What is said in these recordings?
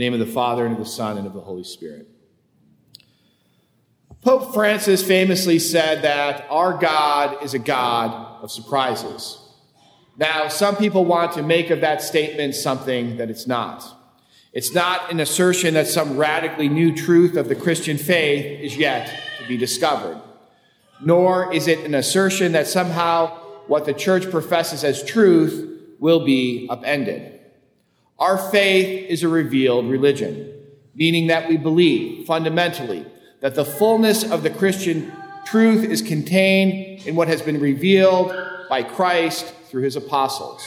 name of the Father, and of the Son, and of the Holy Spirit. Pope Francis famously said that our God is a God of surprises. Now, some people want to make of that statement something that it's not. It's not an assertion that some radically new truth of the Christian faith is yet to be discovered, nor is it an assertion that somehow what the church professes as truth will be upended. Our faith is a revealed religion, meaning that we believe fundamentally that the fullness of the Christian truth is contained in what has been revealed by Christ through his apostles.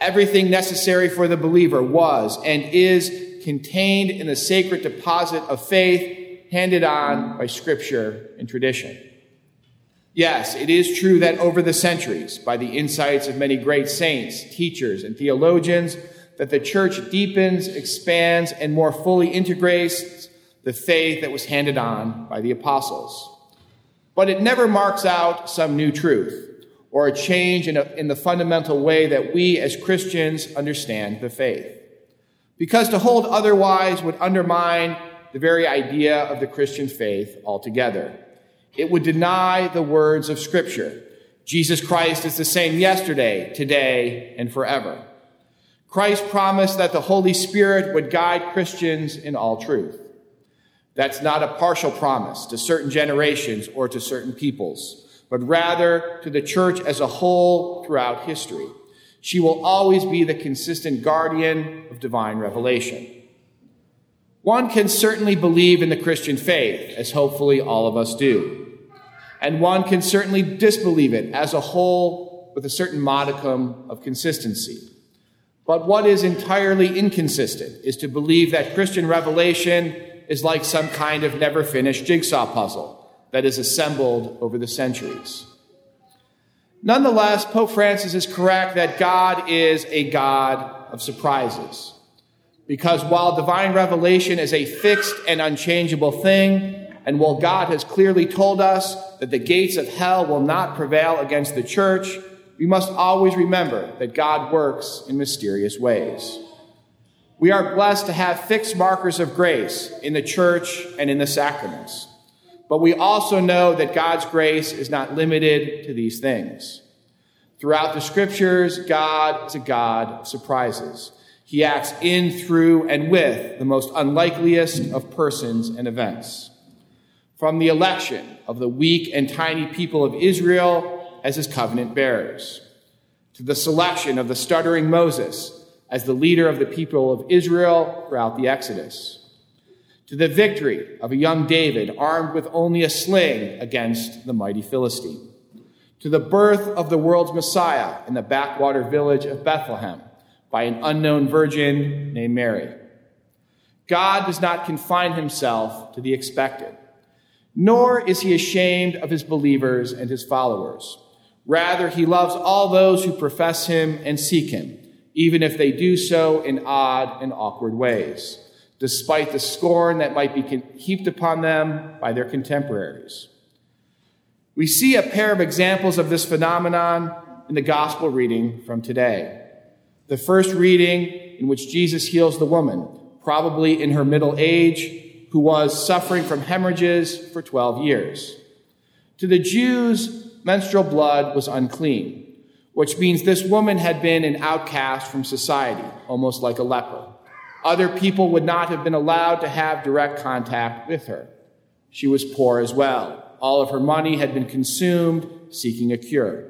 Everything necessary for the believer was and is contained in the sacred deposit of faith handed on by scripture and tradition. Yes, it is true that over the centuries, by the insights of many great saints, teachers, and theologians, that the church deepens, expands, and more fully integrates the faith that was handed on by the apostles. But it never marks out some new truth or a change in, a, in the fundamental way that we as Christians understand the faith. Because to hold otherwise would undermine the very idea of the Christian faith altogether. It would deny the words of Scripture. Jesus Christ is the same yesterday, today, and forever. Christ promised that the Holy Spirit would guide Christians in all truth. That's not a partial promise to certain generations or to certain peoples but rather to the church as a whole throughout history. She will always be the consistent guardian of divine revelation. One can certainly believe in the Christian faith, as hopefully all of us do. And one can certainly disbelieve it as a whole with a certain modicum of consistency. But what is entirely inconsistent is to believe that Christian revelation is like some kind of never finished jigsaw puzzle that is assembled over the centuries. Nonetheless, Pope Francis is correct that God is a God of surprises. Because while divine revelation is a fixed and unchangeable thing, and while God has clearly told us that the gates of hell will not prevail against the church, we must always remember that God works in mysterious ways. We are blessed to have fixed markers of grace in the church and in the sacraments. But we also know that God's grace is not limited to these things. Throughout the scriptures, God is a God of surprises. He acts in, through, and with the most unlikeliest of persons and events. From the election of the weak and tiny people of Israel as his covenant bearers, to the selection of the stuttering Moses as the leader of the people of Israel throughout the Exodus to the victory of a young David armed with only a sling against the mighty Philistine, to the birth of the world's Messiah in the backwater village of Bethlehem by an unknown virgin named Mary. God does not confine himself to the expected, nor is he ashamed of his believers and his followers. Rather, he loves all those who profess him and seek him, even if they do so in odd and awkward ways despite the scorn that might be heaped upon them by their contemporaries. We see a pair of examples of this phenomenon in the gospel reading from today. The first reading, in which Jesus heals the woman, probably in her middle age, who was suffering from hemorrhages for 12 years. To the Jews, menstrual blood was unclean, which means this woman had been an outcast from society, almost like a leper. Other people would not have been allowed to have direct contact with her. She was poor as well. All of her money had been consumed seeking a cure.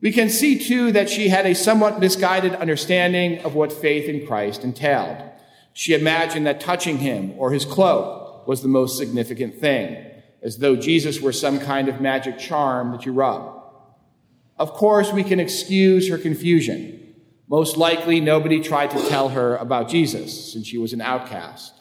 We can see, too, that she had a somewhat misguided understanding of what faith in Christ entailed. She imagined that touching him or his cloak was the most significant thing, as though Jesus were some kind of magic charm that you rub. Of course, we can excuse her confusion. Most likely, nobody tried to tell her about Jesus since she was an outcast.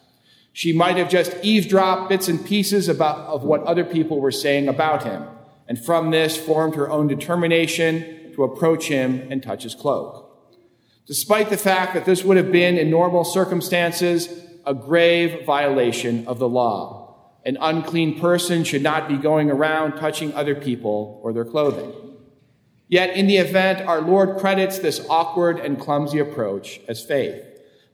She might have just eavesdropped bits and pieces about, of what other people were saying about him, and from this formed her own determination to approach him and touch his cloak. Despite the fact that this would have been, in normal circumstances, a grave violation of the law. An unclean person should not be going around touching other people or their clothing. Yet, in the event, our Lord credits this awkward and clumsy approach as faith,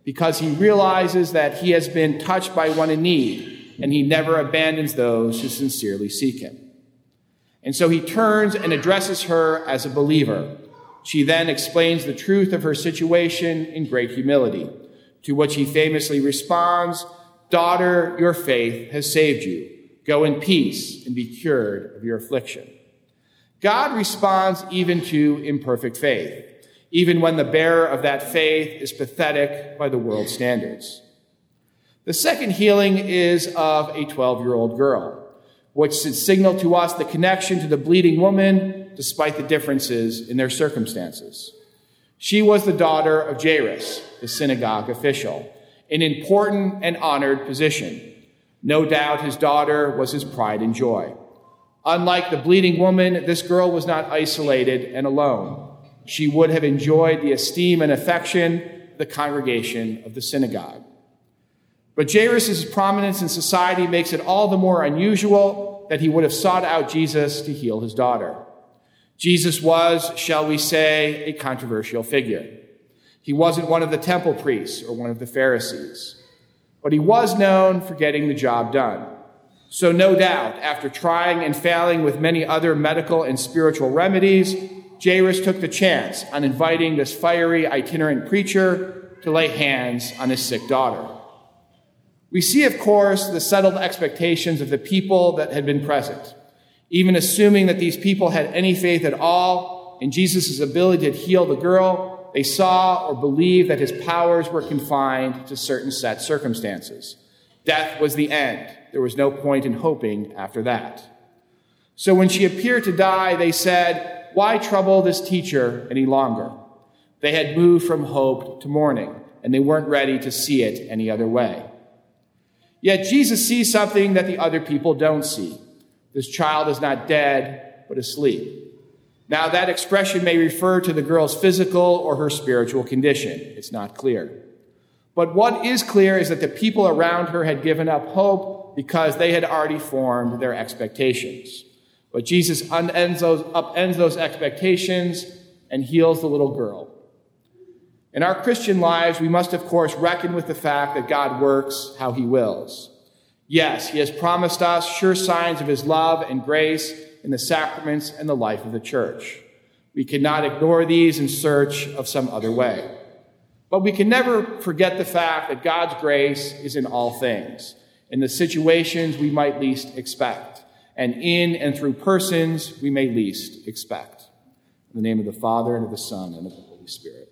because he realizes that he has been touched by one in need, and he never abandons those who sincerely seek him. And so he turns and addresses her as a believer. She then explains the truth of her situation in great humility, to which he famously responds, Daughter, your faith has saved you. Go in peace and be cured of your affliction. God responds even to imperfect faith, even when the bearer of that faith is pathetic by the world's standards. The second healing is of a 12 year old girl, which should signal to us the connection to the bleeding woman despite the differences in their circumstances. She was the daughter of Jairus, the synagogue official, an important and honored position. No doubt his daughter was his pride and joy. Unlike the bleeding woman, this girl was not isolated and alone. She would have enjoyed the esteem and affection the congregation of the synagogue. But Jairus' prominence in society makes it all the more unusual that he would have sought out Jesus to heal his daughter. Jesus was, shall we say, a controversial figure. He wasn't one of the temple priests or one of the Pharisees, but he was known for getting the job done. So, no doubt, after trying and failing with many other medical and spiritual remedies, Jairus took the chance on inviting this fiery itinerant preacher to lay hands on his sick daughter. We see, of course, the settled expectations of the people that had been present. Even assuming that these people had any faith at all in Jesus' ability to heal the girl, they saw or believed that his powers were confined to certain set circumstances. Death was the end. There was no point in hoping after that. So when she appeared to die, they said, Why trouble this teacher any longer? They had moved from hope to mourning, and they weren't ready to see it any other way. Yet Jesus sees something that the other people don't see. This child is not dead, but asleep. Now, that expression may refer to the girl's physical or her spiritual condition. It's not clear. But what is clear is that the people around her had given up hope because they had already formed their expectations. But Jesus upends those, upends those expectations and heals the little girl. In our Christian lives, we must, of course, reckon with the fact that God works how he wills. Yes, he has promised us sure signs of his love and grace in the sacraments and the life of the church. We cannot ignore these in search of some other way. But we can never forget the fact that God's grace is in all things, in the situations we might least expect, and in and through persons we may least expect. In the name of the Father, and of the Son, and of the Holy Spirit.